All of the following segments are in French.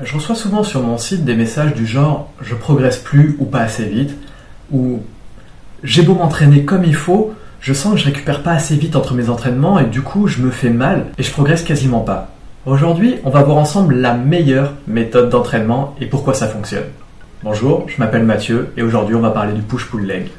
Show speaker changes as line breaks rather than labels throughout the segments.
Je reçois souvent sur mon site des messages du genre je progresse plus ou pas assez vite, ou j'ai beau m'entraîner comme il faut, je sens que je récupère pas assez vite entre mes entraînements et du coup je me fais mal et je progresse quasiment pas. Aujourd'hui, on va voir ensemble la meilleure méthode d'entraînement et pourquoi ça fonctionne. Bonjour, je m'appelle Mathieu et aujourd'hui on va parler du push-pull leg.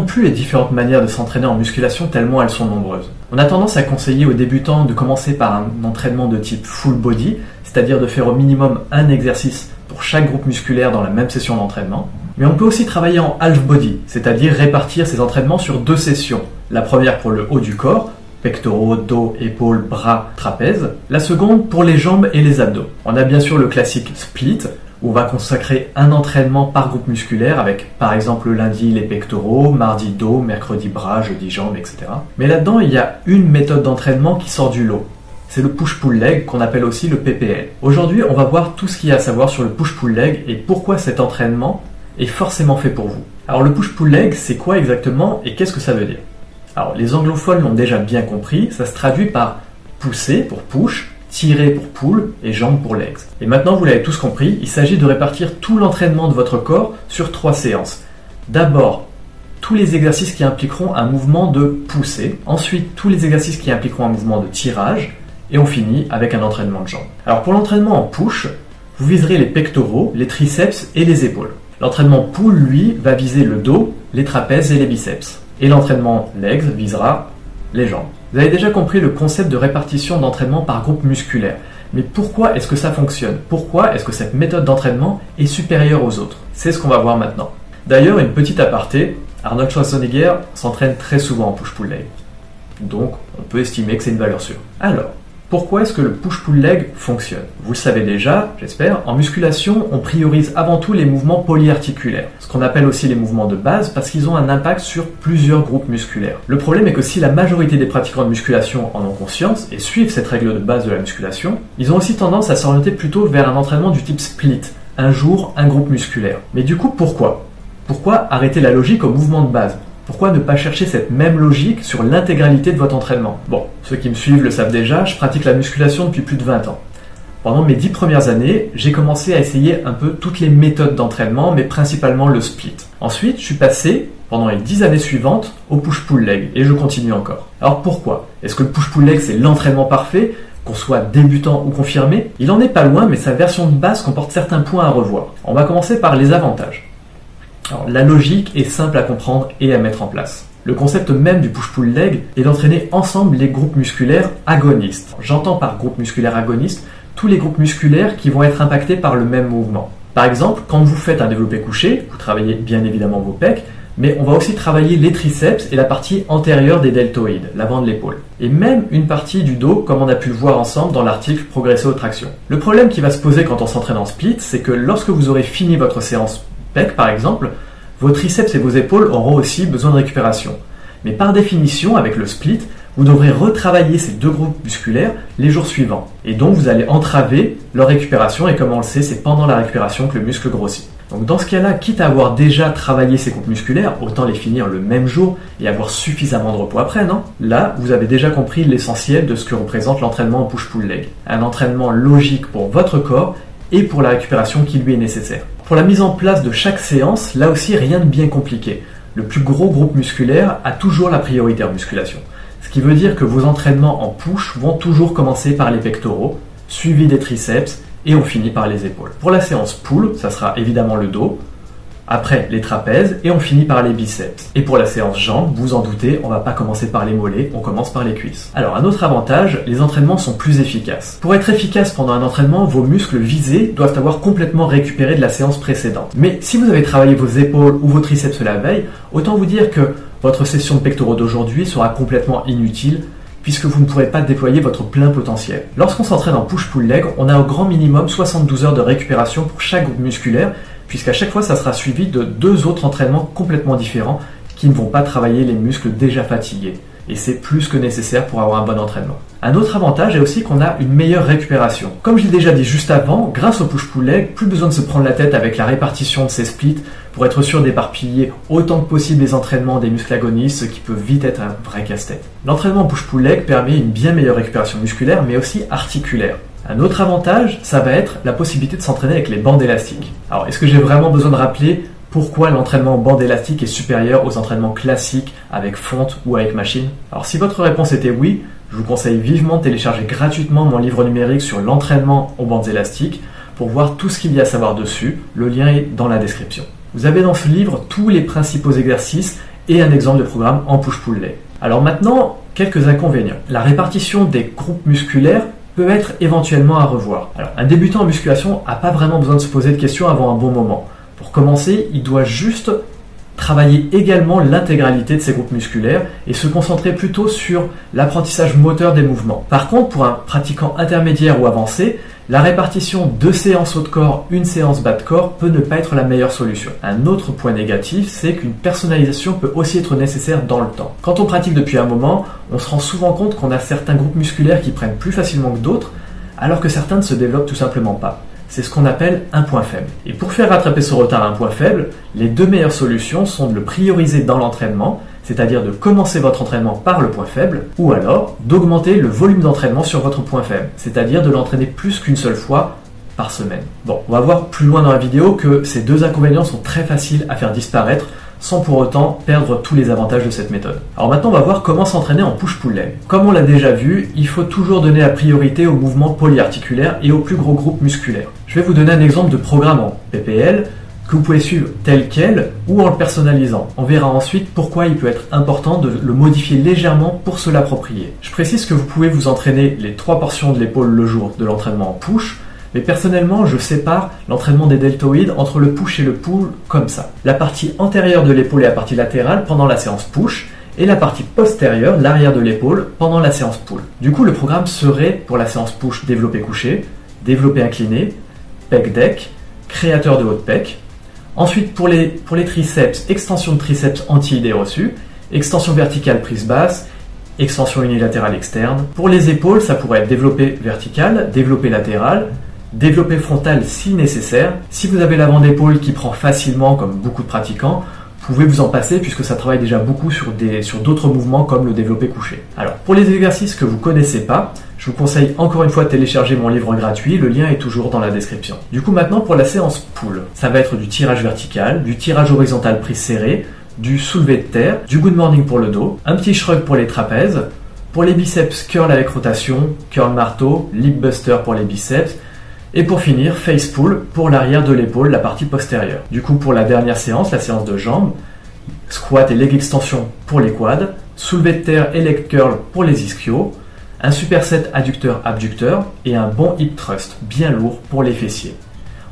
Plus les différentes manières de s'entraîner en musculation tellement elles sont nombreuses. On a tendance à conseiller aux débutants de commencer par un entraînement de type full body, c'est-à-dire de faire au minimum un exercice pour chaque groupe musculaire dans la même session d'entraînement. Mais on peut aussi travailler en half body, c'est-à-dire répartir ces entraînements sur deux sessions. La première pour le haut du corps, pectoraux, dos, épaules, bras, trapèzes. La seconde pour les jambes et les abdos. On a bien sûr le classique split, on va consacrer un entraînement par groupe musculaire avec par exemple lundi les pectoraux, mardi dos, mercredi bras, jeudi jambes, etc. Mais là-dedans, il y a une méthode d'entraînement qui sort du lot. C'est le push-pull leg qu'on appelle aussi le PPL. Aujourd'hui, on va voir tout ce qu'il y a à savoir sur le push-pull leg et pourquoi cet entraînement est forcément fait pour vous. Alors le push-pull leg, c'est quoi exactement et qu'est-ce que ça veut dire? Alors les anglophones l'ont déjà bien compris, ça se traduit par pousser pour push tirer pour pull et jambes pour legs. Et maintenant, vous l'avez tous compris, il s'agit de répartir tout l'entraînement de votre corps sur trois séances. D'abord, tous les exercices qui impliqueront un mouvement de poussée. Ensuite, tous les exercices qui impliqueront un mouvement de tirage. Et on finit avec un entraînement de jambes. Alors pour l'entraînement en push, vous viserez les pectoraux, les triceps et les épaules. L'entraînement pull, lui, va viser le dos, les trapèzes et les biceps. Et l'entraînement legs visera les jambes. Vous avez déjà compris le concept de répartition d'entraînement par groupe musculaire. Mais pourquoi est-ce que ça fonctionne? Pourquoi est-ce que cette méthode d'entraînement est supérieure aux autres? C'est ce qu'on va voir maintenant. D'ailleurs, une petite aparté, Arnold Schwarzenegger s'entraîne très souvent en push-pull leg. Donc, on peut estimer que c'est une valeur sûre. Alors, pourquoi est-ce que le push-pull leg fonctionne? Vous le savez déjà, j'espère, en musculation, on priorise avant tout les mouvements polyarticulaires, ce qu'on appelle aussi les mouvements de base parce qu'ils ont un impact sur plusieurs groupes musculaires. Le problème est que si la majorité des pratiquants de musculation en ont conscience et suivent cette règle de base de la musculation, ils ont aussi tendance à s'orienter plutôt vers un entraînement du type split, un jour, un groupe musculaire. Mais du coup, pourquoi? Pourquoi arrêter la logique au mouvement de base? Pourquoi ne pas chercher cette même logique sur l'intégralité de votre entraînement? Bon, ceux qui me suivent le savent déjà, je pratique la musculation depuis plus de 20 ans. Pendant mes 10 premières années, j'ai commencé à essayer un peu toutes les méthodes d'entraînement, mais principalement le split. Ensuite, je suis passé, pendant les 10 années suivantes, au push-pull leg, et je continue encore. Alors pourquoi? Est-ce que le push-pull leg c'est l'entraînement parfait qu'on soit débutant ou confirmé, il en est pas loin, mais sa version de base comporte certains points à revoir. On va commencer par les avantages la logique est simple à comprendre et à mettre en place. Le concept même du push-pull leg est d'entraîner ensemble les groupes musculaires agonistes. J'entends par groupe musculaire agoniste tous les groupes musculaires qui vont être impactés par le même mouvement. Par exemple, quand vous faites un développé couché, vous travaillez bien évidemment vos pecs, mais on va aussi travailler les triceps et la partie antérieure des deltoïdes, l'avant de l'épaule. Et même une partie du dos, comme on a pu le voir ensemble dans l'article Progresser aux tractions. Le problème qui va se poser quand on s'entraîne en split, c'est que lorsque vous aurez fini votre séance par exemple, vos triceps et vos épaules auront aussi besoin de récupération. Mais par définition, avec le split, vous devrez retravailler ces deux groupes musculaires les jours suivants. Et donc vous allez entraver leur récupération et comme on le sait, c'est pendant la récupération que le muscle grossit. Donc dans ce cas-là, quitte à avoir déjà travaillé ces groupes musculaires, autant les finir le même jour et avoir suffisamment de repos après, non? Là, vous avez déjà compris l'essentiel de ce que représente l'entraînement en push-pull leg. Un entraînement logique pour votre corps et pour la récupération qui lui est nécessaire. Pour la mise en place de chaque séance, là aussi rien de bien compliqué. Le plus gros groupe musculaire a toujours la priorité en musculation. Ce qui veut dire que vos entraînements en push vont toujours commencer par les pectoraux, suivis des triceps et on finit par les épaules. Pour la séance pull, ça sera évidemment le dos, après les trapèzes et on finit par les biceps. Et pour la séance jambes, vous en doutez, on va pas commencer par les mollets, on commence par les cuisses. Alors un autre avantage, les entraînements sont plus efficaces. Pour être efficace pendant un entraînement, vos muscles visés doivent avoir complètement récupéré de la séance précédente. Mais si vous avez travaillé vos épaules ou vos triceps la veille, autant vous dire que votre session de pectoraux d'aujourd'hui sera complètement inutile puisque vous ne pourrez pas déployer votre plein potentiel. Lorsqu'on s'entraîne en push-pull leg, on a au grand minimum 72 heures de récupération pour chaque groupe musculaire, puisqu'à chaque fois ça sera suivi de deux autres entraînements complètement différents qui ne vont pas travailler les muscles déjà fatigués et c'est plus que nécessaire pour avoir un bon entraînement. Un autre avantage est aussi qu'on a une meilleure récupération. Comme je l'ai déjà dit juste avant, grâce au push-pull leg, plus besoin de se prendre la tête avec la répartition de ces splits pour être sûr d'éparpiller autant que possible les entraînements des muscles agonistes, ce qui peut vite être un vrai casse-tête. L'entraînement push-pull leg permet une bien meilleure récupération musculaire mais aussi articulaire. Un autre avantage, ça va être la possibilité de s'entraîner avec les bandes élastiques. Alors, est-ce que j'ai vraiment besoin de rappeler pourquoi l'entraînement en bande élastique est supérieur aux entraînements classiques avec fonte ou avec machine? Alors si votre réponse était oui, je vous conseille vivement de télécharger gratuitement mon livre numérique sur l'entraînement aux bandes élastiques pour voir tout ce qu'il y a à savoir dessus. Le lien est dans la description. Vous avez dans ce livre tous les principaux exercices et un exemple de programme en push-pull leg. Alors maintenant, quelques inconvénients. La répartition des groupes musculaires peut être éventuellement à revoir. Alors, un débutant en musculation n'a pas vraiment besoin de se poser de questions avant un bon moment. Pour commencer, il doit juste travailler également l'intégralité de ses groupes musculaires et se concentrer plutôt sur l'apprentissage moteur des mouvements. Par contre, pour un pratiquant intermédiaire ou avancé, la répartition deux séances haut de corps, une séance bas de corps peut ne pas être la meilleure solution. Un autre point négatif, c'est qu'une personnalisation peut aussi être nécessaire dans le temps. Quand on pratique depuis un moment, on se rend souvent compte qu'on a certains groupes musculaires qui prennent plus facilement que d'autres, alors que certains ne se développent tout simplement pas. C'est ce qu'on appelle un point faible. Et pour faire rattraper ce retard un point faible, les deux meilleures solutions sont de le prioriser dans l'entraînement, c'est-à-dire de commencer votre entraînement par le point faible, ou alors d'augmenter le volume d'entraînement sur votre point faible, c'est-à-dire de l'entraîner plus qu'une seule fois par semaine. Bon, on va voir plus loin dans la vidéo que ces deux inconvénients sont très faciles à faire disparaître sans pour autant perdre tous les avantages de cette méthode. Alors maintenant, on va voir comment s'entraîner en push-pull leg. Comme on l'a déjà vu, il faut toujours donner la priorité aux mouvements polyarticulaires et aux plus gros groupes musculaires. Je vais vous donner un exemple de programme en PPL que vous pouvez suivre tel quel ou en le personnalisant. On verra ensuite pourquoi il peut être important de le modifier légèrement pour se l'approprier. Je précise que vous pouvez vous entraîner les trois portions de l'épaule le jour de l'entraînement en push, mais personnellement, je sépare l'entraînement des deltoïdes entre le push et le pull comme ça. La partie antérieure de l'épaule et la partie latérale pendant la séance push et la partie postérieure, l'arrière de l'épaule, pendant la séance pull. Du coup, le programme serait pour la séance push développé couché, développé incliné, pec deck, créateur de haut de pec. Ensuite, pour les, triceps, extension de triceps anti-idée reçue, extension verticale prise basse, extension unilatérale externe. Pour les épaules, ça pourrait être développé vertical, développé latéral, Développer frontal si nécessaire. Si vous avez l'avant d'épaule qui prend facilement, comme beaucoup de pratiquants, pouvez vous en passer puisque ça travaille déjà beaucoup sur d'autres mouvements comme le développé couché. Alors pour les exercices que vous connaissez pas, je vous conseille encore une fois de télécharger mon livre gratuit, le lien est toujours dans la description. Du coup maintenant pour la séance pull, ça va être du tirage vertical, du tirage horizontal prise serré, du soulevé de terre, du good morning pour le dos, un petit shrug pour les trapèzes, pour les biceps curl avec rotation, curl marteau, lip buster pour les biceps, et pour finir, face pull pour l'arrière de l'épaule, la partie postérieure. Du coup, pour la dernière séance, la séance de jambes, squat et leg extension pour les quads, soulevé de terre et leg curl pour les ischios, un superset adducteur-abducteur et un bon hip thrust bien lourd pour les fessiers.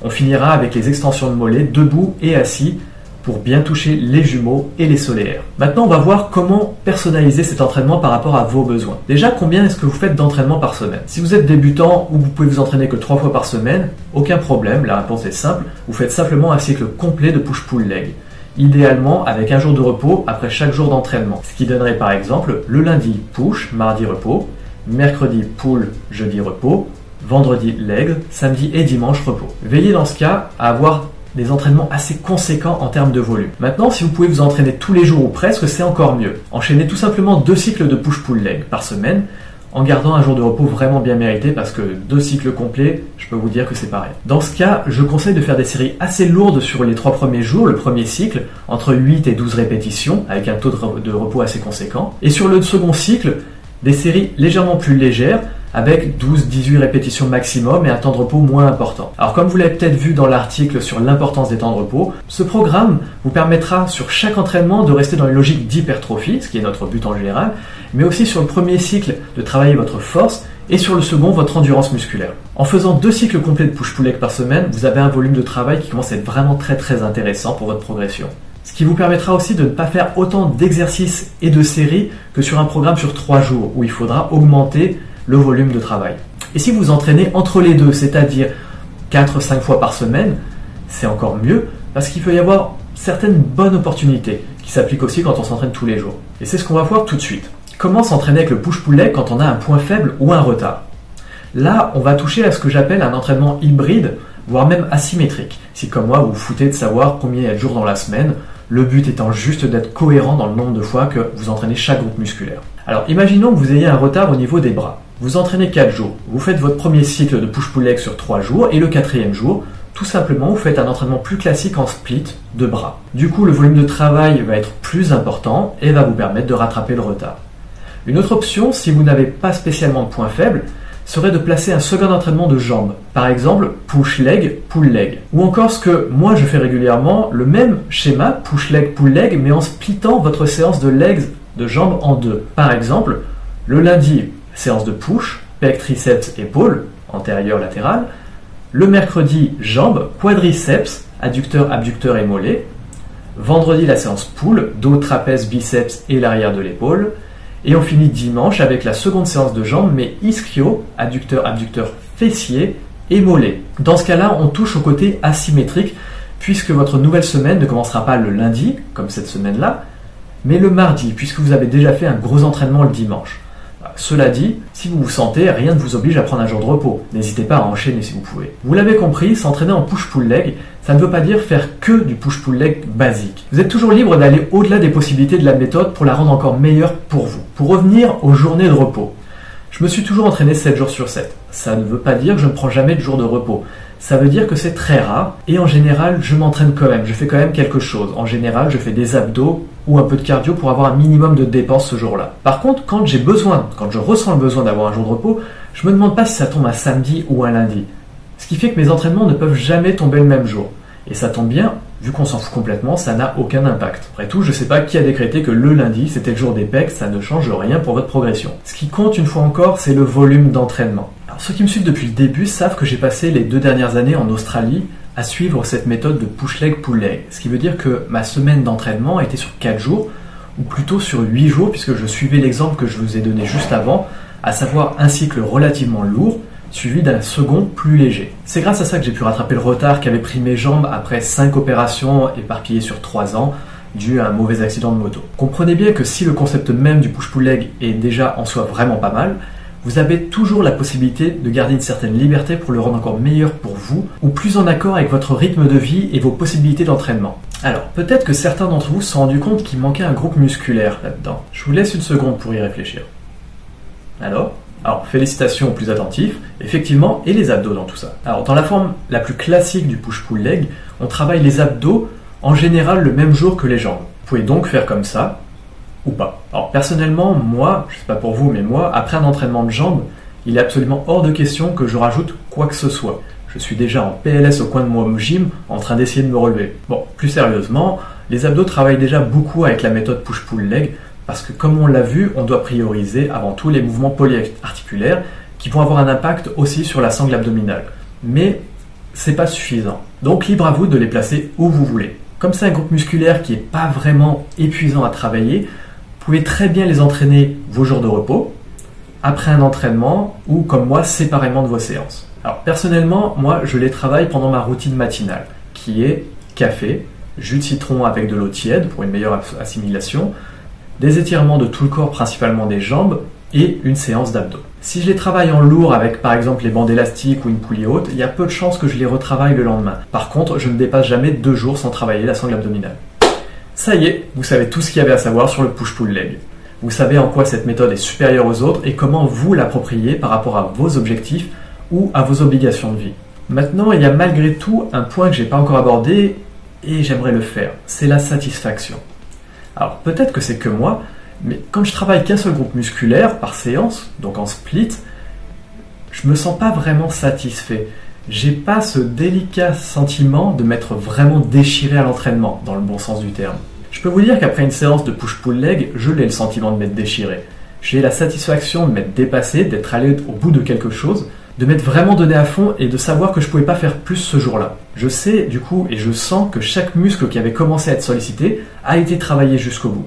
On finira avec les extensions de mollets debout et assis pour bien toucher les jumeaux et les solaires. Maintenant, on va voir comment personnaliser cet entraînement par rapport à vos besoins. Déjà, combien est-ce que vous faites d'entraînement par semaine? Si vous êtes débutant ou vous pouvez vous entraîner que trois fois par semaine, aucun problème, la réponse est simple, vous faites simplement un cycle complet de push-pull leg. Idéalement avec un jour de repos après chaque jour d'entraînement. Ce qui donnerait par exemple le lundi push, mardi repos, mercredi pull, jeudi repos, vendredi leg, samedi et dimanche repos. Veillez dans ce cas à avoir des entraînements assez conséquents en termes de volume. Maintenant, si vous pouvez vous entraîner tous les jours ou presque, c'est encore mieux. Enchaînez tout simplement deux cycles de push-pull-leg par semaine en gardant un jour de repos vraiment bien mérité parce que deux cycles complets, je peux vous dire que c'est pareil. Dans ce cas, je conseille de faire des séries assez lourdes sur les trois premiers jours, le premier cycle, entre 8 et 12 répétitions, avec un taux de repos assez conséquent. Et sur le second cycle, des séries légèrement plus légères, avec 12-18 répétitions maximum et un temps de repos moins important. Alors comme vous l'avez peut-être vu dans l'article sur l'importance des temps de repos, ce programme vous permettra sur chaque entraînement de rester dans une logique d'hypertrophie, ce qui est notre but en général, mais aussi sur le premier cycle de travailler votre force et sur le second votre endurance musculaire. En faisant deux cycles complets de push-pull leg par semaine, vous avez un volume de travail qui commence à être vraiment très très intéressant pour votre progression. Ce qui vous permettra aussi de ne pas faire autant d'exercices et de séries que sur un programme sur trois jours où il faudra augmenter le volume de travail. Et si vous entraînez entre les deux, c'est-à-dire 4-5 fois par semaine, c'est encore mieux parce qu'il peut y avoir certaines bonnes opportunités qui s'appliquent aussi quand on s'entraîne tous les jours. Et c'est ce qu'on va voir tout de suite. Comment s'entraîner avec le push-pull quand on a un point faible ou un retard? Là, on va toucher à ce que j'appelle un entraînement hybride, voire même asymétrique. Si comme moi, vous vous foutez de savoir combien il y jours dans la semaine, le but étant juste d'être cohérent dans le nombre de fois que vous entraînez chaque groupe musculaire. Alors imaginons que vous ayez un retard au niveau des bras. Vous entraînez 4 jours. Vous faites votre premier cycle de push-pull leg sur 3 jours et le quatrième jour, tout simplement, vous faites un entraînement plus classique en split de bras. Du coup, le volume de travail va être plus important et va vous permettre de rattraper le retard. Une autre option, si vous n'avez pas spécialement de point faible, serait de placer un second entraînement de jambes. Par exemple, push leg, pull leg. Ou encore ce que moi je fais régulièrement, le même schéma, push leg, pull leg, mais en splittant votre séance de legs de jambes en deux. Par exemple, le lundi, séance de push, pec, triceps, épaule, antérieur, latéral. Le mercredi, jambes, quadriceps, adducteur, abducteur et mollet. Vendredi, la séance pull, dos, trapèze, biceps et l'arrière de l'épaule. Et on finit dimanche avec la seconde séance de jambes, mais ischio, adducteur, abducteur, fessier et mollet. Dans ce cas-là, on touche au côté asymétrique, puisque votre nouvelle semaine ne commencera pas le lundi, comme cette semaine-là, mais le mardi, puisque vous avez déjà fait un gros entraînement le dimanche. Cela dit, si vous vous sentez, rien ne vous oblige à prendre un jour de repos. N'hésitez pas à enchaîner si vous pouvez. Vous l'avez compris, s'entraîner en push-pull leg, ça ne veut pas dire faire que du push-pull leg basique. Vous êtes toujours libre d'aller au-delà des possibilités de la méthode pour la rendre encore meilleure pour vous. Pour revenir aux journées de repos. Je me suis toujours entraîné 7 jours sur 7. Ça ne veut pas dire que je ne prends jamais de jour de repos ça veut dire que c'est très rare et en général je m'entraîne quand même, je fais quand même quelque chose. En général je fais des abdos ou un peu de cardio pour avoir un minimum de dépenses ce jour-là. Par contre quand j'ai besoin, quand je ressens le besoin d'avoir un jour de repos, je me demande pas si ça tombe un samedi ou un lundi. Ce qui fait que mes entraînements ne peuvent jamais tomber le même jour. Et ça tombe bien, vu qu'on s'en fout complètement, ça n'a aucun impact. Après tout, je sais pas qui a décrété que le lundi c'était le jour des pecs, ça ne change rien pour votre progression. Ce qui compte une fois encore, c'est le volume d'entraînement ceux qui me suivent depuis le début savent que j'ai passé les deux dernières années en Australie à suivre cette méthode de push leg pull leg. Ce qui veut dire que ma semaine d'entraînement était sur 4 jours, ou plutôt sur 8 jours, puisque je suivais l'exemple que je vous ai donné juste avant, à savoir un cycle relativement lourd, suivi d'un second plus léger. C'est grâce à ça que j'ai pu rattraper le retard qu'avaient pris mes jambes après 5 opérations éparpillées sur 3 ans, dû à un mauvais accident de moto. Comprenez bien que si le concept même du push-pull leg est déjà en soi vraiment pas mal, vous avez toujours la possibilité de garder une certaine liberté pour le rendre encore meilleur pour vous ou plus en accord avec votre rythme de vie et vos possibilités d'entraînement. Alors, peut-être que certains d'entre vous se sont rendus compte qu'il manquait un groupe musculaire là-dedans. Je vous laisse une seconde pour y réfléchir. Alors alors, félicitations aux plus attentifs, effectivement, et les abdos dans tout ça. Alors, dans la forme la plus classique du push-pull leg, on travaille les abdos en général le même jour que les jambes. Vous pouvez donc faire comme ça, ou pas. Alors personnellement, moi, je sais pas pour vous, mais moi, après un entraînement de jambes, il est absolument hors de question que je rajoute quoi que ce soit. Je suis déjà en PLS au coin de mon gym en train d'essayer de me relever. Bon, plus sérieusement, les abdos travaillent déjà beaucoup avec la méthode push-pull-leg parce que comme on l'a vu, on doit prioriser avant tout les mouvements polyarticulaires qui vont avoir un impact aussi sur la sangle abdominale. Mais c'est pas suffisant. Donc libre à vous de les placer où vous voulez. Comme c'est un groupe musculaire qui n'est pas vraiment épuisant à travailler, vous pouvez très bien les entraîner vos jours de repos, après un entraînement ou comme moi séparément de vos séances. Alors personnellement, moi je les travaille pendant ma routine matinale, qui est café, jus de citron avec de l'eau tiède pour une meilleure assimilation, des étirements de tout le corps, principalement des jambes, et une séance d'abdos. Si je les travaille en lourd avec par exemple les bandes élastiques ou une poulie haute, il y a peu de chances que je les retravaille le lendemain. Par contre, je ne dépasse jamais deux jours sans travailler la sangle abdominale. Ça y est, vous savez tout ce qu'il y avait à savoir sur le push-pull leg. Vous savez en quoi cette méthode est supérieure aux autres et comment vous l'approprier par rapport à vos objectifs ou à vos obligations de vie. Maintenant, il y a malgré tout un point que je n'ai pas encore abordé et j'aimerais le faire, c'est la satisfaction. Alors peut-être que c'est que moi, mais quand je travaille qu'un seul groupe musculaire par séance, donc en split, je me sens pas vraiment satisfait. J'ai pas ce délicat sentiment de m'être vraiment déchiré à l'entraînement, dans le bon sens du terme. Je peux vous dire qu'après une séance de push-pull leg, je l'ai le sentiment de m'être déchiré. J'ai la satisfaction de m'être dépassé, d'être allé au bout de quelque chose, de m'être vraiment donné à fond et de savoir que je pouvais pas faire plus ce jour-là. Je sais du coup et je sens que chaque muscle qui avait commencé à être sollicité a été travaillé jusqu'au bout.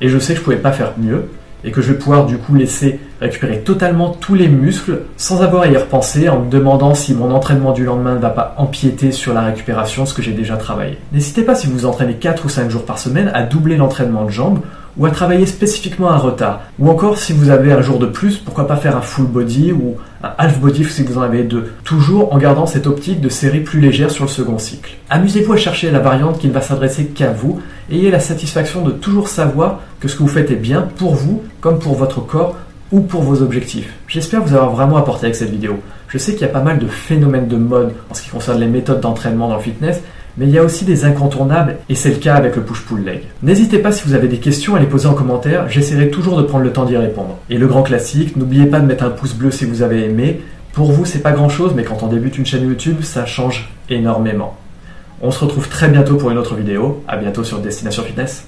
Et je sais que je pouvais pas faire mieux et que je vais pouvoir du coup laisser récupérer totalement tous les muscles sans avoir à y repenser en me demandant si mon entraînement du lendemain ne va pas empiéter sur la récupération, ce que j'ai déjà travaillé. N'hésitez pas si vous entraînez 4 ou 5 jours par semaine à doubler l'entraînement de jambes ou à travailler spécifiquement un retard. Ou encore, si vous avez un jour de plus, pourquoi pas faire un full body ou un half body si vous en avez deux. Toujours en gardant cette optique de série plus légère sur le second cycle. Amusez-vous à chercher la variante qui ne va s'adresser qu'à vous. Ayez la satisfaction de toujours savoir que ce que vous faites est bien pour vous, comme pour votre corps ou pour vos objectifs. J'espère vous avoir vraiment apporté avec cette vidéo. Je sais qu'il y a pas mal de phénomènes de mode en ce qui concerne les méthodes d'entraînement dans le fitness, mais il y a aussi des incontournables et c'est le cas avec le push-pull leg. N'hésitez pas si vous avez des questions à les poser en commentaire, j'essaierai toujours de prendre le temps d'y répondre. Et le grand classique, n'oubliez pas de mettre un pouce bleu si vous avez aimé. Pour vous, c'est pas grand chose, mais quand on débute une chaîne YouTube, ça change énormément. On se retrouve très bientôt pour une autre vidéo. À bientôt sur Destination Fitness.